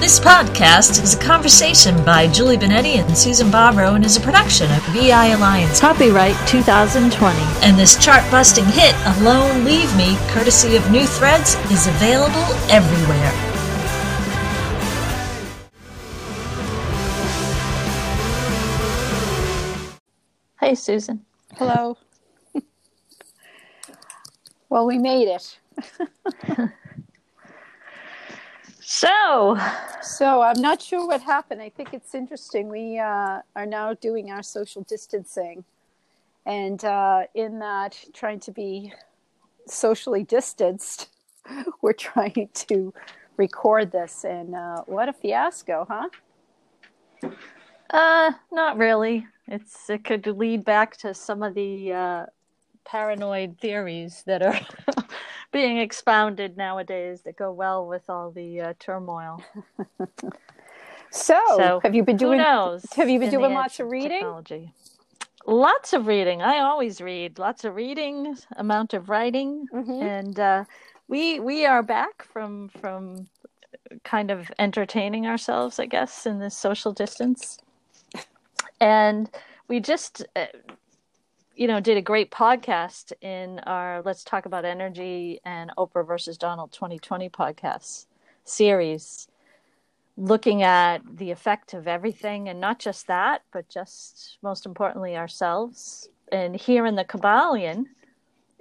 This podcast is a conversation by Julie Benetti and Susan Bobrow and is a production of EI Alliance. Copyright 2020. And this chart busting hit, Alone Leave Me, courtesy of New Threads, is available everywhere. Hey, Susan. Hello. well, we made it. So, so I'm not sure what happened. I think it's interesting. We uh, are now doing our social distancing, and uh, in that, trying to be socially distanced, we're trying to record this. And uh, what a fiasco, huh? Uh, not really. It's it could lead back to some of the uh, paranoid theories that are being expounded nowadays that go well with all the uh, turmoil. so, so, have you been doing? knows? Have you been doing lots of reading? Technology. Lots of reading. I always read. Lots of reading, amount of writing, mm-hmm. and uh, we we are back from from kind of entertaining ourselves, I guess, in this social distance. And we just uh, you know, did a great podcast in our Let's Talk About Energy and Oprah versus Donald 2020 podcast series, looking at the effect of everything and not just that, but just most importantly ourselves. And here in the Kybalion,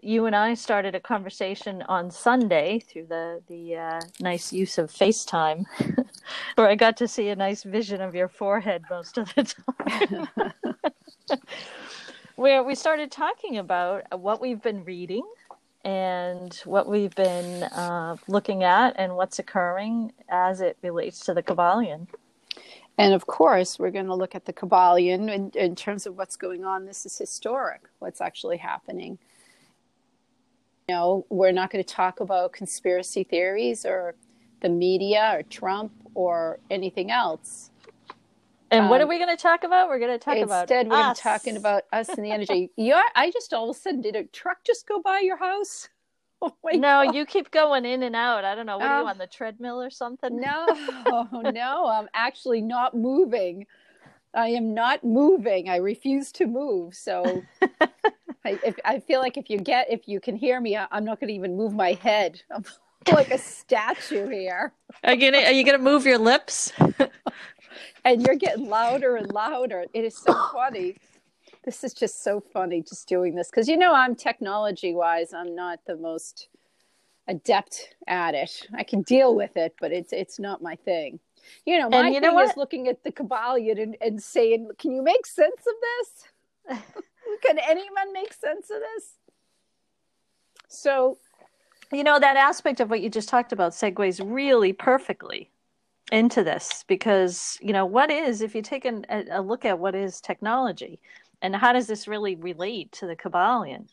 you and I started a conversation on Sunday through the the uh, nice use of FaceTime, where I got to see a nice vision of your forehead most of the time where we started talking about what we've been reading and what we've been uh, looking at and what's occurring as it relates to the Kybalion. And of course, we're going to look at the Kybalion in, in terms of what's going on. This is historic, what's actually happening. You know, we're not going to talk about conspiracy theories or the media or Trump or anything else. And um, what are um, we going to talk about? We're going to talk instead, about instead we're talking about us and the energy. yeah, I just all of a sudden did a truck just go by your house? Oh no, God. you keep going in and out. I don't know. What are you um, on the treadmill or something? No, no, I'm actually not moving. I am not moving. I refuse to move. So I, if, I feel like if you get, if you can hear me, I, am not going to even move my head. Like a statue here. Are you gonna, are you gonna move your lips? and you're getting louder and louder. It is so funny. This is just so funny just doing this because you know I'm technology wise, I'm not the most adept at it. I can deal with it, but it's it's not my thing. You know, my you thing is looking at the Kybalion and, and saying, "Can you make sense of this? can anyone make sense of this?" So, you know, that aspect of what you just talked about segues really perfectly into this because you know what is if you take an, a, look at what is technology and how does this really relate to the Kybalion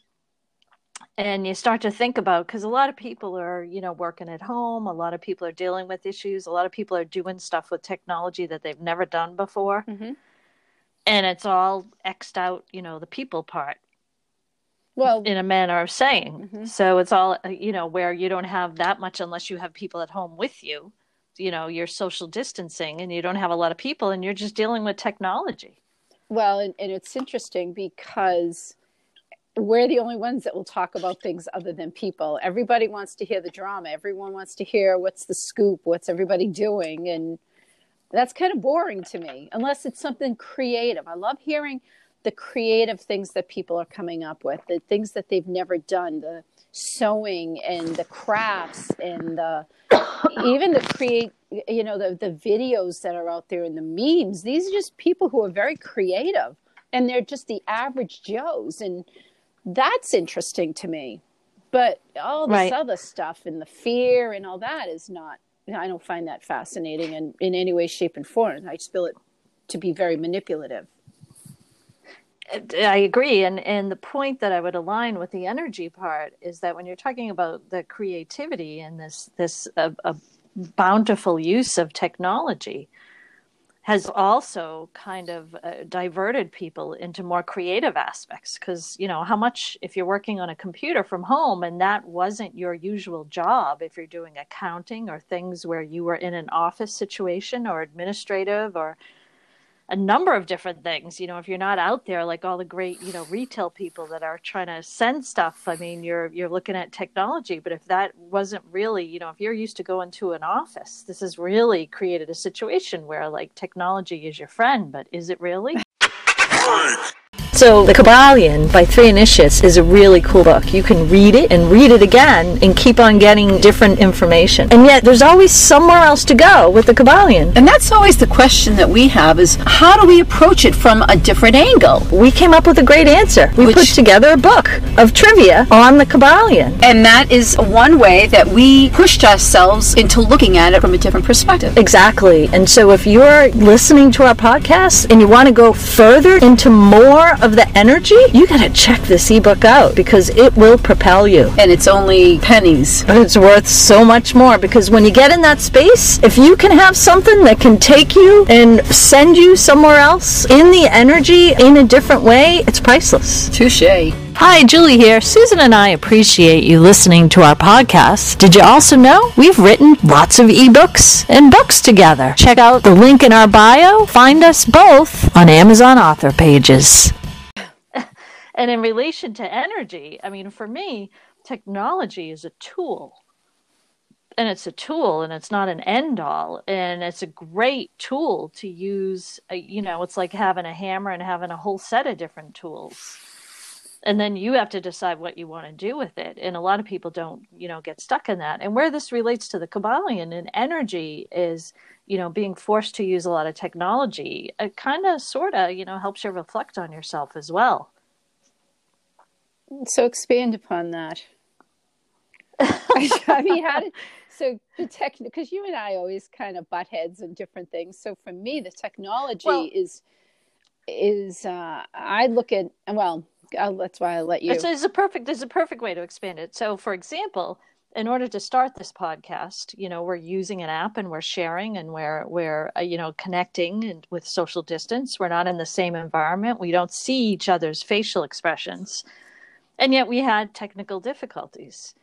and you start to think about because a lot of people are you know working at home a lot of people are dealing with issues a lot of people are doing stuff with technology that they've never done before. Mm-hmm. and it's all xed out you know the people part well in a manner of saying. mm-hmm. so it's all you know where you don't have that much unless you have people at home with you. You know you're social distancing and you don't have a lot of people and you're just dealing with technology. Well and, and it's interesting because we're the only ones that will talk about things other than people. Everybody wants to hear the drama. Everyone wants to hear what's the scoop what's everybody doing. And that's kind of boring to me unless it's something creative. I love hearing the creative things that people are coming up with the things that they've never done the sewing and the crafts and the even the create you know the the videos that are out there and the memes. These are just people who are very creative and they're just the average joes. And that's interesting to me. But all this right. other stuff and the fear and all that is not i don't find that fascinating in, in any way shape and form. I just feel it to be very manipulative I agree, and and the point that I would align with the energy part is that when you're talking about the creativity and this this uh, a bountiful use of technology, has also kind of uh, diverted people into more creative aspects. Because you know how much if you're working on a computer from home and that wasn't your usual job if you're doing accounting or things where you were in an office situation or administrative or a number of different things you know if you're not out there like all the great you know retail people that are trying to send stuff i mean you're you're looking at technology but if that wasn't really you know if you're used to going to an office this has really created a situation where like technology is your friend but is it really so, The Kybalion by Three Initiates is a really cool book. You can read it and read it again and keep on getting different information. And yet, there's always somewhere else to go with the Kybalion. And that's always the question that we have is how do we approach it from a different angle? We came up with a great answer. We Which, put together a book of trivia on the Kybalion. And that is one way that we pushed ourselves into looking at it from a different perspective. Exactly. And so, if you're listening to our podcast and you want to go further into more of the energy, you got to check this ebook out because it will propel you. And it's only pennies. But it's worth so much more because when you get in that space, if you can have something that can take you and send you somewhere else in the energy in a different way, it's priceless. Touche. Hi, Julie here. Susan and I appreciate you listening to our podcast. Did you also know we've written lots of ebooks and books together? Check out the link in our bio. Find us both on Amazon author pages. And in relation to energy, I mean, for me, technology is a tool. And it's a tool and it's not an end all. And it's a great tool to use. Uh, you know, it's like having a hammer and having a whole set of different tools and then you have to decide what you want to do with it and a lot of people don't you know get stuck in that and where this relates to the kybalion and energy is you know being forced to use a lot of technology it kind of sort of you know helps you reflect on yourself as well so expand upon that i mean how did so the tech because you and i always kind of butt heads on different things so for me the technology well, is is uh i look at well I'll, that's why I let you. It's, it's a perfect. It's a perfect way to expand it. So, for example, in order to start this podcast, you know, we're using an app and we're sharing and we're we're uh, you know connecting and with social distance. We're not in the same environment. We don't see each other's facial expressions, and yet we had technical difficulties.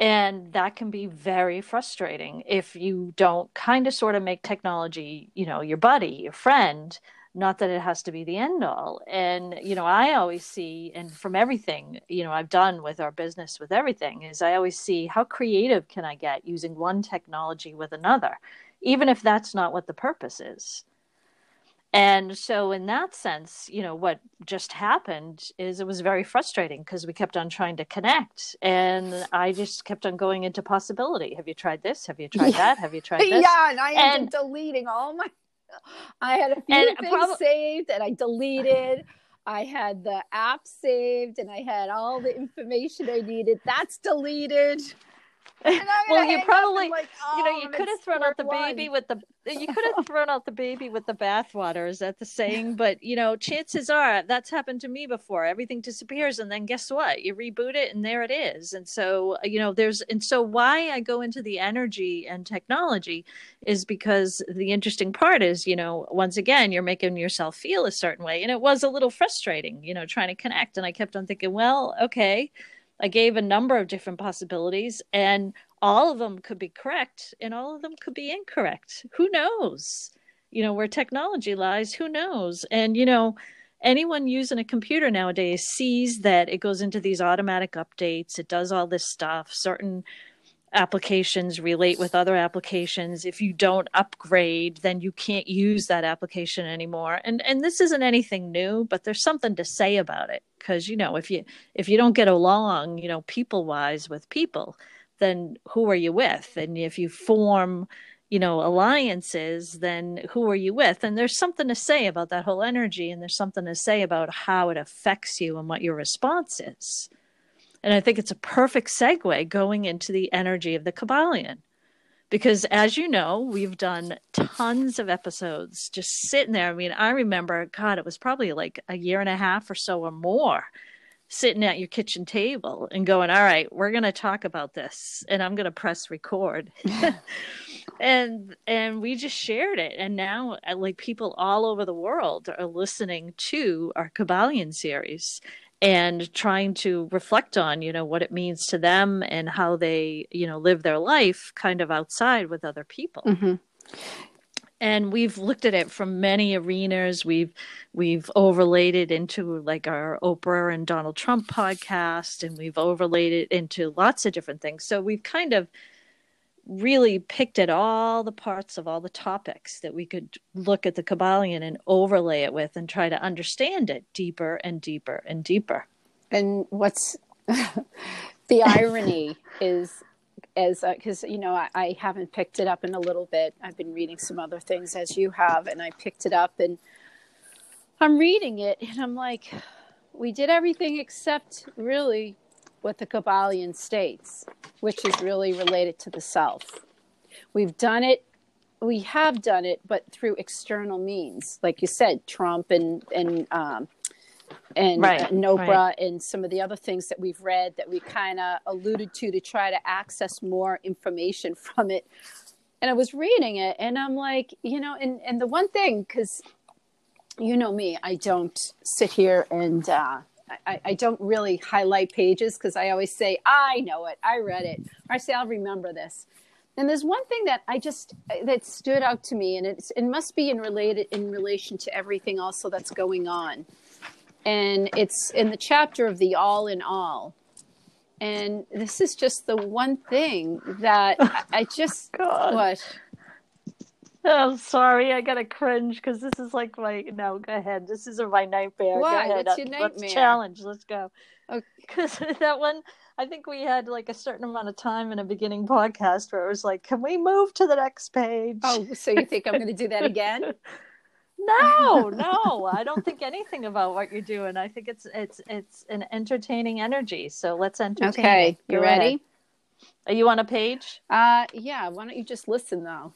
And that can be very frustrating if you don't kind of sort of make technology, you know, your buddy, your friend, not that it has to be the end all and you know i always see and from everything you know i've done with our business with everything is i always see how creative can i get using one technology with another even if that's not what the purpose is and so in that sense you know what just happened is it was very frustrating because we kept on trying to connect and i just kept on going into possibility have you tried this have you tried yeah. that have you tried this yeah and i ended and, deleting all my I had a few things prob- saved and I deleted. I had the app saved and I had all the information I needed. That's deleted. Well, you probably, like, oh, you know, you could have thrown out the one. baby with the, you could have thrown out the baby with the bathwater. Is that the saying? But you know, chances are that's happened to me before. Everything disappears, and then guess what? You reboot it, and there it is. And so, uh, you know, there's, and so why I go into the energy and technology is because the interesting part is, you know, once again, you're making yourself feel a certain way, and it was a little frustrating, you know, trying to connect. And I kept on thinking, well, okay I gave a number of different possibilities, and all of them could be correct, and all of them could be incorrect. Who knows? You know, where technology lies, who knows? And, you know, anyone using a computer nowadays sees that it goes into these automatic updates, it does all this stuff, certain applications relate with other applications if you don't upgrade then you can't use that application anymore and and this isn't anything new but there's something to say about it because you know if you if you don't get along you know people wise with people then who are you with? And if you form you know alliances then who are you with? And there's something to say about that whole energy and there's something to say about how it affects you and what your response is. And I think it's a perfect segue going into the energy of the Kybalion. Because as you know, we've done tons of episodes just sitting there. I mean, I remember, God, it was probably like a year and a half or so or more sitting at your kitchen table and going, All right, we're going to talk about this. And I'm going to press record. and and we just shared it and now uh, like people all over the world are listening to our Kybalion series and trying to reflect on you know what it means to them and how they you know live their life kind of outside with other people. Mm-hmm. and we've looked at it from many arenas. We've we've overlaid it into like our oprah and donald trump podcast and we've overlaid it into lots of different things. So we've kind of really picked at all the parts of all the topics that we could look at the Kybalion and overlay it with and try to understand it deeper and deeper and deeper. And what's the irony is, as because uh, you know I, I haven't picked it up in a little bit. I've been reading some other things as you have, and I picked it up and I'm reading it, and I'm like, we did everything except really what the Kybalion states, which is really related to the self. We've done it, we have done it, but through external means, like you said, Trump and and um, and Right, uh, Oprah right. and some of the other things that we've read that we kind of alluded to to try to access more information from it. And I was reading it, and I'm like, you know, and and the one thing because you know me, I don't sit here and uh, I, I don't really highlight pages because I always say, I know it, I read it, or I say, I'll remember this. And there's one thing that I just that stood out to me, and it's it must be in related in relation to everything also that's going on. And it's in the chapter of the all in all. And this is just the one thing that I, just God. what Oh, sorry, I gotta cringe because this is like my no. Go ahead. This is my nightmare. Why? Go ahead. What's your Let's nightmare? challenge. Let's go. Okay. Because that one, I think we had like a certain amount of time in a beginning podcast where it was like, "Can we move to the next page?" oh so you think I'm going to do that again? No, no, I don't think anything about what you're doing. I think it's it's it's an entertaining energy. So let's entertain. Okay, you ready? ahead. Are you on a page? Uh yeah, why don't you just listen though?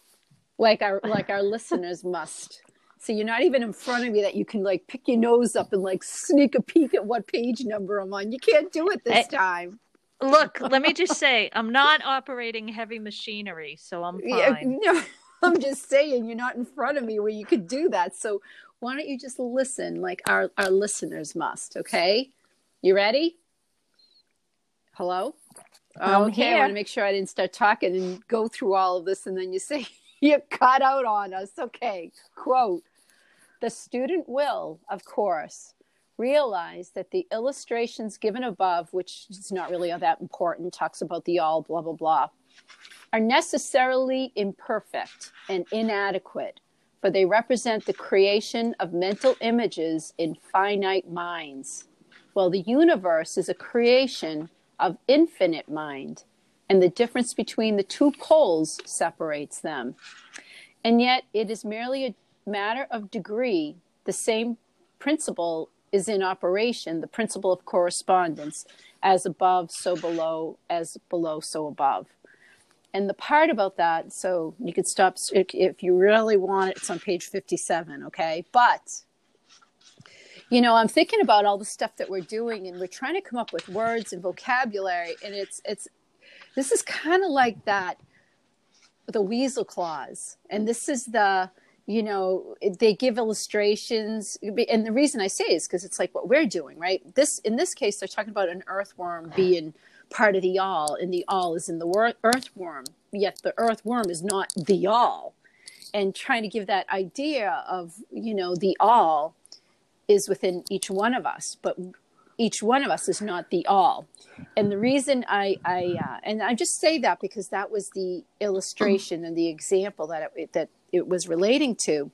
Like our like our listeners must. So you're not even in front of me that you can like pick your nose up and like sneak a peek at what page number I'm on. You can't do it this Eh, time. Look, let me just say, I'm not operating heavy machinery, so I'm Yeah, fine. no, I'm just saying you're not in front of me where you could do that. So why don't you just listen like our our listeners must, okay? You ready? Hello? I'm okay, I want to make sure I didn't start talking and go through all of this and then you say you cut out on us. Okay. Quote The student will, of course, realize that the illustrations given above, which is not really all that important, talks about the all, blah, blah, blah, are necessarily imperfect and inadequate, for they represent the creation of mental images in finite minds. Well, the universe is a creation of infinite mind, and the difference between the two poles separates them. And yet, it is merely a matter of degree. The same principle is in operation, the principle of correspondence, as above, so below, as below, so above. And the part about that, so you could stop if, you really want it, it's on page 57, okay? But you know i'm thinking about all the stuff that we're doing and we're trying to come up with words and vocabulary and it's it's this is kind of like that the weasel clause. and this is the you know they give illustrations. And the reason i say is because it's like what we're doing right? This in this case they're talking about an earthworm being part of the all and the all is in the wor- earthworm. Yet the earthworm is not the all and trying to give that idea of you know the all is within each one of us, but each one of us is not the all. And the reason I, I uh, and I just say that because that was the illustration and the example that it, that it was relating to.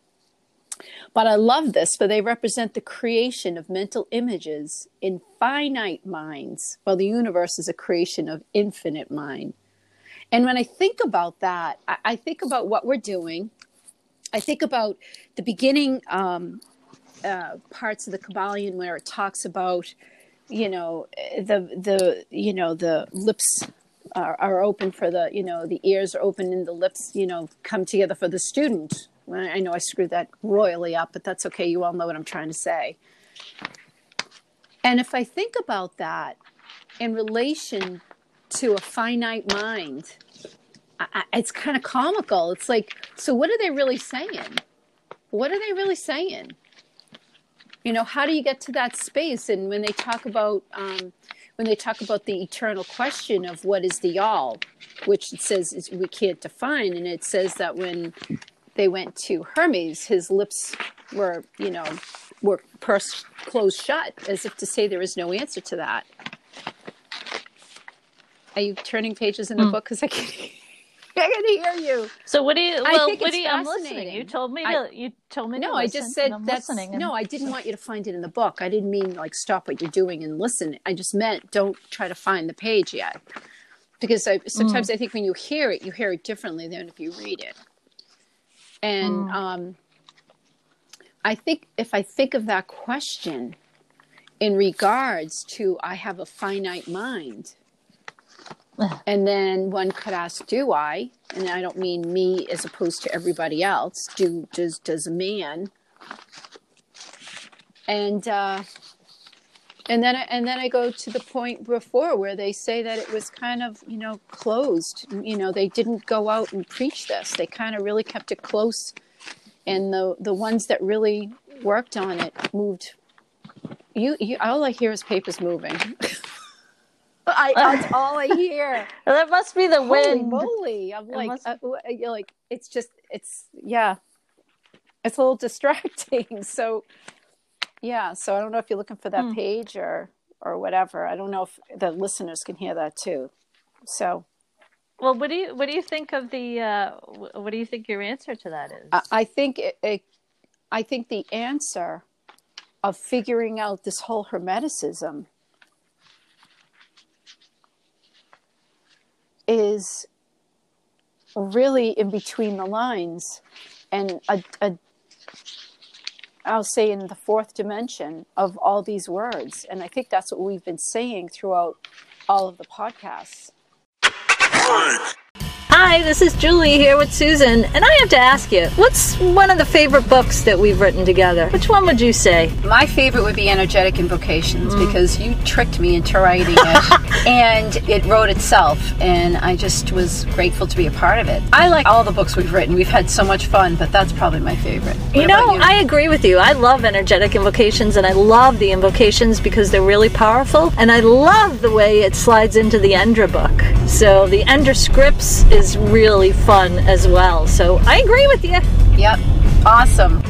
But I love this, for they represent the creation of mental images in finite minds, while the universe is a creation of infinite mind. And when I think about that, I, I think about what we're doing. I think about the beginning um, uh, parts of the Kybalion where it talks about, you know, the the you know the lips are, are open for the you know the ears are open and the lips you know come together for the student. I know I screwed that royally up, but that's okay. You all know what I'm trying to say. And if I think about that in relation to a finite mind, I, it's kind of comical. It's like, so what are they really saying? What are they really saying? You know, how do you get to that space? And when they talk about um, when they talk about the eternal question of what is the all, which it says is, we can't define, and it says that when they went to Hermes, his lips were, you know, were pursed closed shut, as if to say there is no answer to that. Are you turning pages in the mm. book? Because I can't. I can hear you. So what do you? Well, what do you? I'm listening. You told me to. I, you told me. No, I just said that's. And, no, I didn't want you to find it in the book. I didn't mean like stop what you're doing and listen. I just meant don't try to find the page yet, because I, sometimes mm. I think when you hear it, you hear it differently than if you read it. And mm. um, I think if I think of that question in regards to I have a finite mind and then one could ask, do I? And I don't mean me as opposed to everybody else. Do does does a man? And uh, and then I, and then I go to the point before where they say that it was kind of you know closed. You know, they didn't go out and preach this. They kind of really kept it close, and the the ones that really worked on it moved. You, you all I hear is papers moving. I, that's all I hear. that must be the Holy wind. moly! I'm like, must... uh, you're like, it's just, it's yeah, it's a little distracting. So, yeah. So I don't know if you're looking for that hmm. page or or whatever. I don't know if the listeners can hear that too. So. Well, what do you what do you think of the uh, what do you think your answer to that is? I, I think it, it, I think the answer of figuring out this whole hermeticism is really in between the lines and a, a I'll say in the fourth dimension of all these words. And I think that's what we've been saying throughout all of the podcasts. Hi, this is Julie here with Susan, and I have to ask you, what's one of the favorite books that we've written together? Which one would you say? My favorite would be Energetic Invocations mm. because you tricked me into writing it, and it wrote itself, and I just was grateful to be a part of it. I like all the books we've written. We've had so much fun, but that's probably my favorite. What you know, you? I agree with you. I love Energetic Invocations, and I love the invocations because they're really powerful, and I love the way it slides into the Endra book. So the Endra scripts is really fun as well. So I agree with you. Yep. Awesome.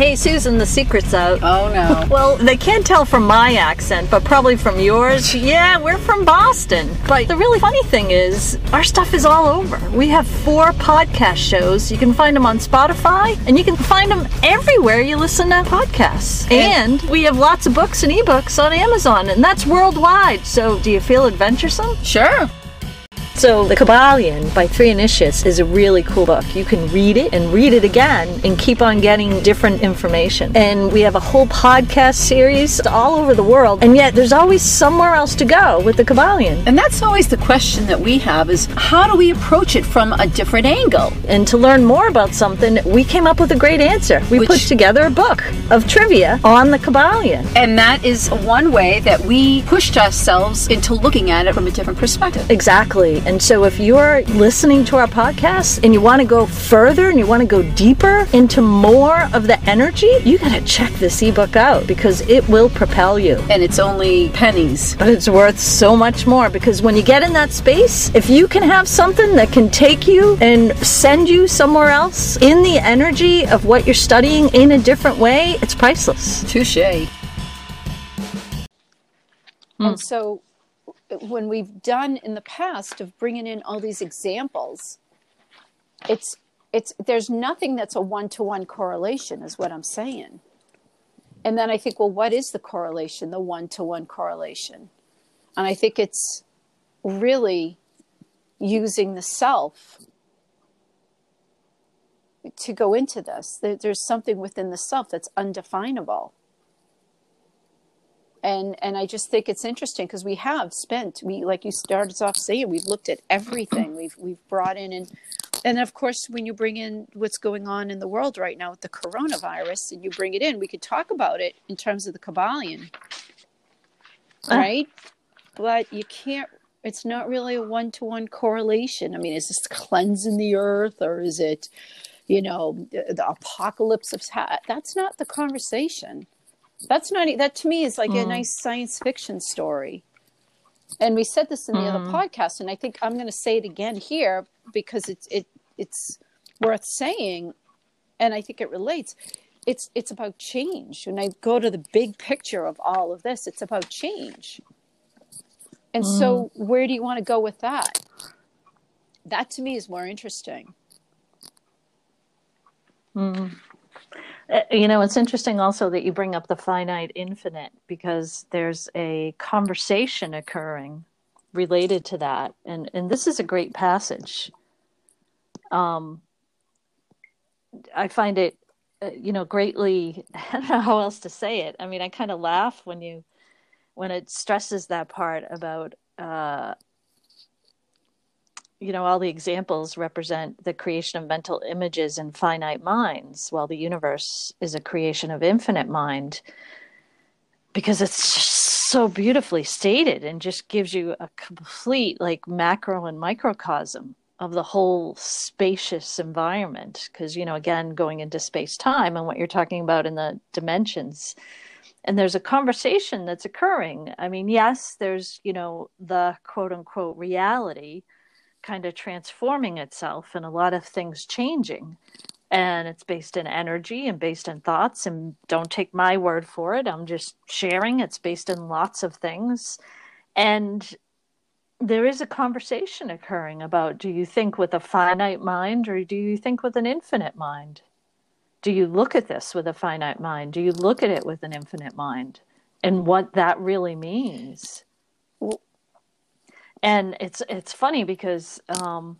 Hey Susan, the secret's out. Oh no. well, they can't tell from my accent, but probably from yours. yeah, we're from Boston. But the really funny thing is, our stuff is all over. We have four podcast shows. You can find them on Spotify, and you can find them everywhere you listen to podcasts. And, and we have lots of books and ebooks on Amazon, and that's worldwide. So, do you feel adventuresome? Sure. So, The Kybalion by Three Initiates is a really cool book. You can read it and read it again and keep on getting different information. And we have a whole podcast series all over the world, and yet there's always somewhere else to go with The Kybalion. And that's always the question that we have is how do we approach it from a different angle? And to learn more about something, we came up with a great answer. We Which, put together a book of trivia on The Kybalion. And that is one way that we pushed ourselves into looking at it from a different perspective. Exactly. And so if you're listening to our podcast and you want to go further and you want to go deeper into more of the energy, you got to check this ebook out because it will propel you. And it's only pennies. But it's worth so much more because when you get in that space, if you can have something that can take you and send you somewhere else in the energy of what you're studying in a different way, it's priceless. Touche. And mm. so when we've done in the past of bringing in all these examples, it's it's there's nothing that's a one to one correlation, is what I'm saying. And then I think, well, what is the correlation, the one to one correlation? And I think it's really using the self to go into this. There's something within the self that's undefinable and and I just think it's interesting because we have spent we like you started off saying we've looked at everything. We've we've brought in and and of course when you bring in what's going on in the world right now with the coronavirus and you bring it in we could talk about it in terms of the Kybalion uh. right? But you can't it's not really a one-to-one correlation. I mean is this cleansing the earth or is it you know the apocalypse of that's not the conversation that's not that to me is like mm. a nice science fiction story and we said this in the mm. other podcast and i think i'm going to say it again here because it's it it's worth saying and i think it relates it's it's about change when i go to the big picture of all of this it's about change and mm. so where do you want to go with that that to me is more interesting mm. You know, it's interesting also that you bring up the finite infinite because there's a conversation occurring related to that. And, and this is a great passage. Um, I find it, uh, you know, greatly, I don't know how else to say it. I mean, I kind of laugh when you, when it stresses that part about, uh, you know, all the examples represent the creation of mental images in finite minds, while the universe is a creation of infinite mind. Because it's so beautifully stated and just gives you a complete, like, macro and microcosm of the whole spacious environment. Because, you know, again, going into space time and what you're talking about in the dimensions. And there's a conversation that's occurring. I mean, yes, there's, you know, the quote unquote reality kind of transforming itself and a lot of things changing. And it's based in energy and based in thoughts. And don't take my word for it. I'm just sharing. It's based in lots of things. And there is a conversation occurring about do you think with a finite mind or do you think with an infinite mind? Do you look at this with a finite mind? Do you look at it with an infinite mind? And what that really means? And it's it's funny because um,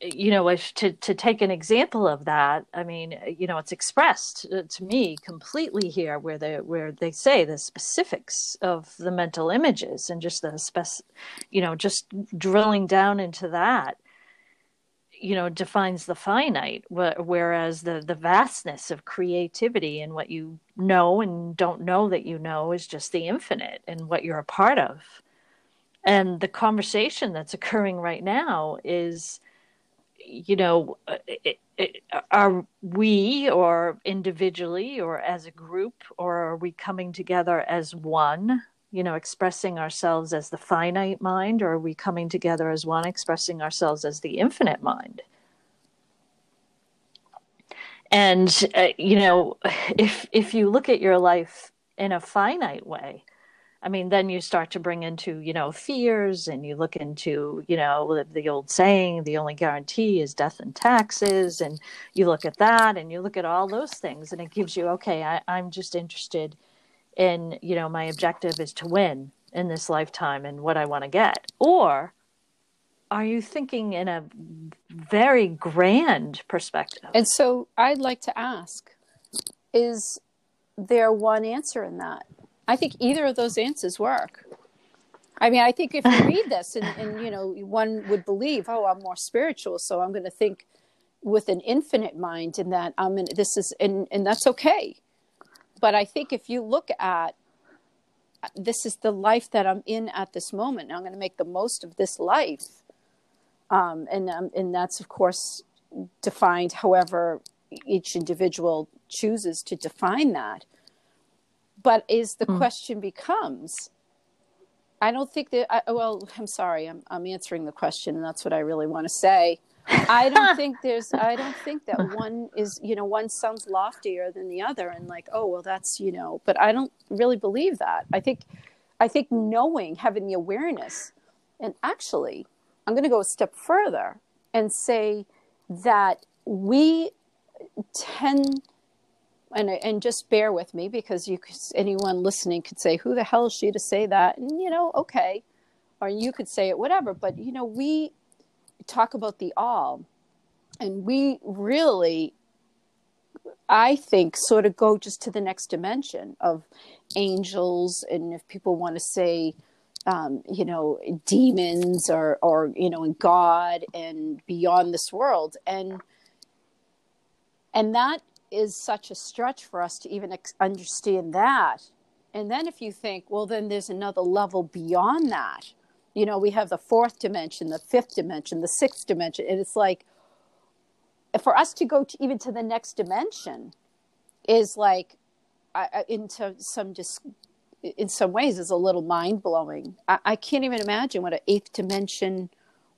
you know to to take an example of that i mean you know it's expressed uh, to me completely here where they where they say the specifics of the mental images and just the spec you know just drilling down into that you know defines the finite whereas the the vastness of creativity and what you know and don't know that you know is just the infinite and what you're a part of and the conversation that's occurring right now is you know it, it, are we or individually or as a group or are we coming together as one you know expressing ourselves as the finite mind or are we coming together as one expressing ourselves as the infinite mind? And uh, you know if if you look at your life in a finite way I mean, then you start to bring into, you know, fears and you look into, you know, the, old saying, the only guarantee is death and taxes. And you look at that and you look at all those things and it gives you, okay, I, I'm just interested in, you know, my objective is to win in this lifetime and what I want to get. Or are you thinking in a very grand perspective? And so I'd like to ask, is there one answer in that? I think either of those answers work. I mean, I think if you read this and, and, you know, one would believe, oh, I'm more spiritual, so I'm going to think with an infinite mind and that I'm in this is and and that's okay. But I think if you look at this is the life that I'm in at this moment. I'm going to make the most of this life. Um, and um, and that's of course defined however each individual chooses to define that but is the mm. question becomes i don't think that I, well i'm sorry I'm, I'm answering the question and that's what i really want to say i don't think there's i don't think that one is you know one sounds loftier than the other and like oh well that's you know but i don't really believe that i think i think knowing having the awareness and actually i'm going to go a step further and say that we tend and and just bear with me because you anyone listening could say who the hell is she to say that? And you know okay. Or you could say it whatever. But you know we talk about the all. And we really i think sort of go just to the next dimension of angels and if people want to say um, you know demons or or you know in god and beyond this world. And and that is such a stretch for us to even ex- understand that. And then if you think, well, then there's another level beyond that, you know we have the fourth dimension the fifth dimension the sixth dimension and it's like for us to go to even to the next dimension is like I, into some just in some ways is a little mind blowing. I, I, can't even imagine what an eighth dimension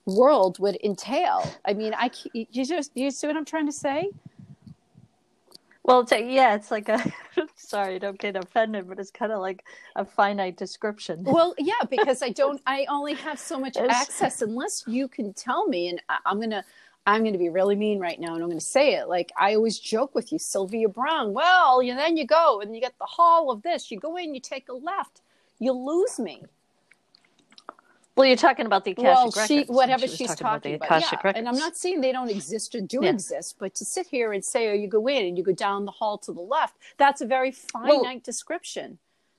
world would entail. I mean, I you just you see what I'm trying to say? Well, it's a, yeah, it's like a sorry, don't get offended, but it's kind of like a finite description. Well, yeah, because I don't, I only have so much access unless you can tell me, and I, I'm gonna. I'm going to be really mean right now and I'm going to say it. Like I always joke with you, Sylvia Browne. Well, you then you go and you get the hall of this. You go in, you take a left. You lose me. Well, you're talking about the Akashic well, records. she whatever she she's talking, about, about. yeah. Records. And I'm not saying they don't exist or do yeah. exist, but to sit here and say, "Oh, you go in and you go down the hall to the left," that's a very finite well, description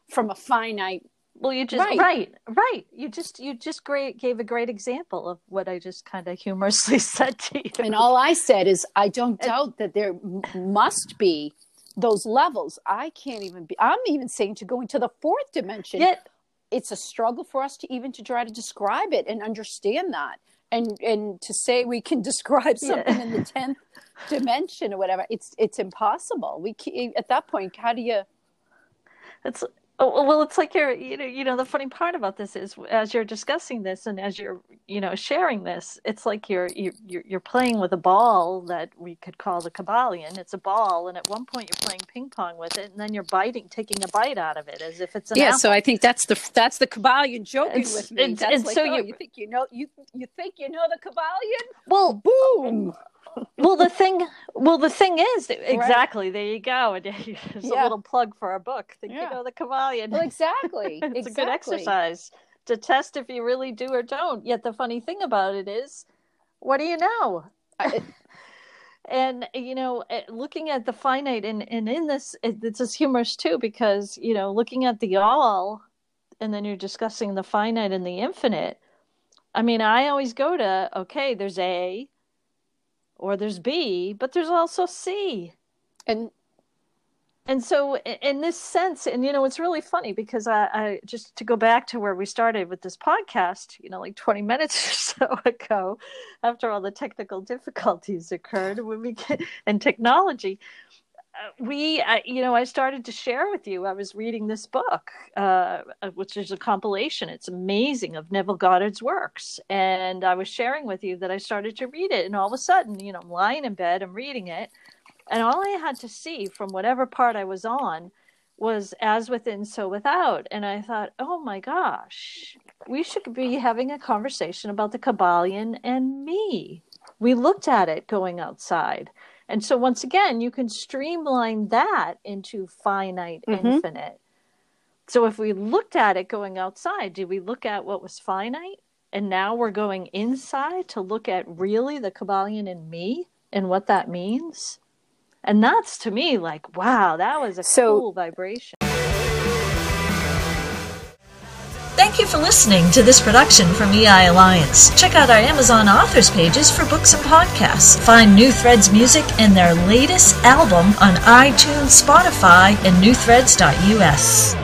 from a finite. Well, you just right. right, right. You just you just great gave a great example of what I just kind of humorously said to you. And all I said is, I don't doubt that there must be those levels. I can't even be. I'm even saying to go into the fourth dimension. Yet, it's a struggle for us to even to try to describe it and understand that and and to say we can describe something yeah. in the 10th dimension or whatever it's it's impossible we at that point how do you it's Oh, well, it's like you're, you know, you know, the funny part about this is as you're discussing this and as you're, you know, sharing this, it's like you're, you're, you're playing with a ball that we could call the Kybalion. It's a ball. And at one point you're playing ping pong with it and then you're biting, taking a bite out of it as if it's an Yeah. Apple. So I think that's the, that's the Kybalion joking it's, with me. That's like, so oh, you, you think you know, you, you think you know the Kybalion? Well, boom well the thing well the thing is exactly right. there you go there's yeah. a little plug for our book think yeah. you know the Kybalion well, exactly it's exactly. a good exercise to test if you really do or don't yet the funny thing about it is what do you know and you know eh, looking at the finite and, and in this it's just humorous too because you know looking at the all and then you're discussing the finite and the infinite i mean i always go to okay there's a or there's B, but there's also C. And and so in this sense and you know it's really funny because I, I, just to go back to where we started with this podcast you know like 20 minutes or so ago after all the technical difficulties occurred when we get, and technology we uh, you know i started to share with you i was reading this book uh, uh, which is a compilation. It's amazing of neville goddard's works. And i was sharing with you that i started to read it and all of a sudden you know i'm lying in bed i'm reading it and all i had to see from whatever part i was on was as within so without. And i thought oh my gosh we should be having a conversation about the kybalion and me. We looked at it going outside and so once again, you can streamline that into finite, mm-hmm. infinite. So if we looked at it going outside, did we look at what was finite? And now we're going inside to look at really the Kybalion in me and what that means. And that's to me like, wow, that was a so, cool vibration. Thank you for listening to this production from EI Alliance. Check out our Amazon authors pages for books and podcasts. Find New Threads music and their latest album on iTunes, Spotify, and newthreads.us.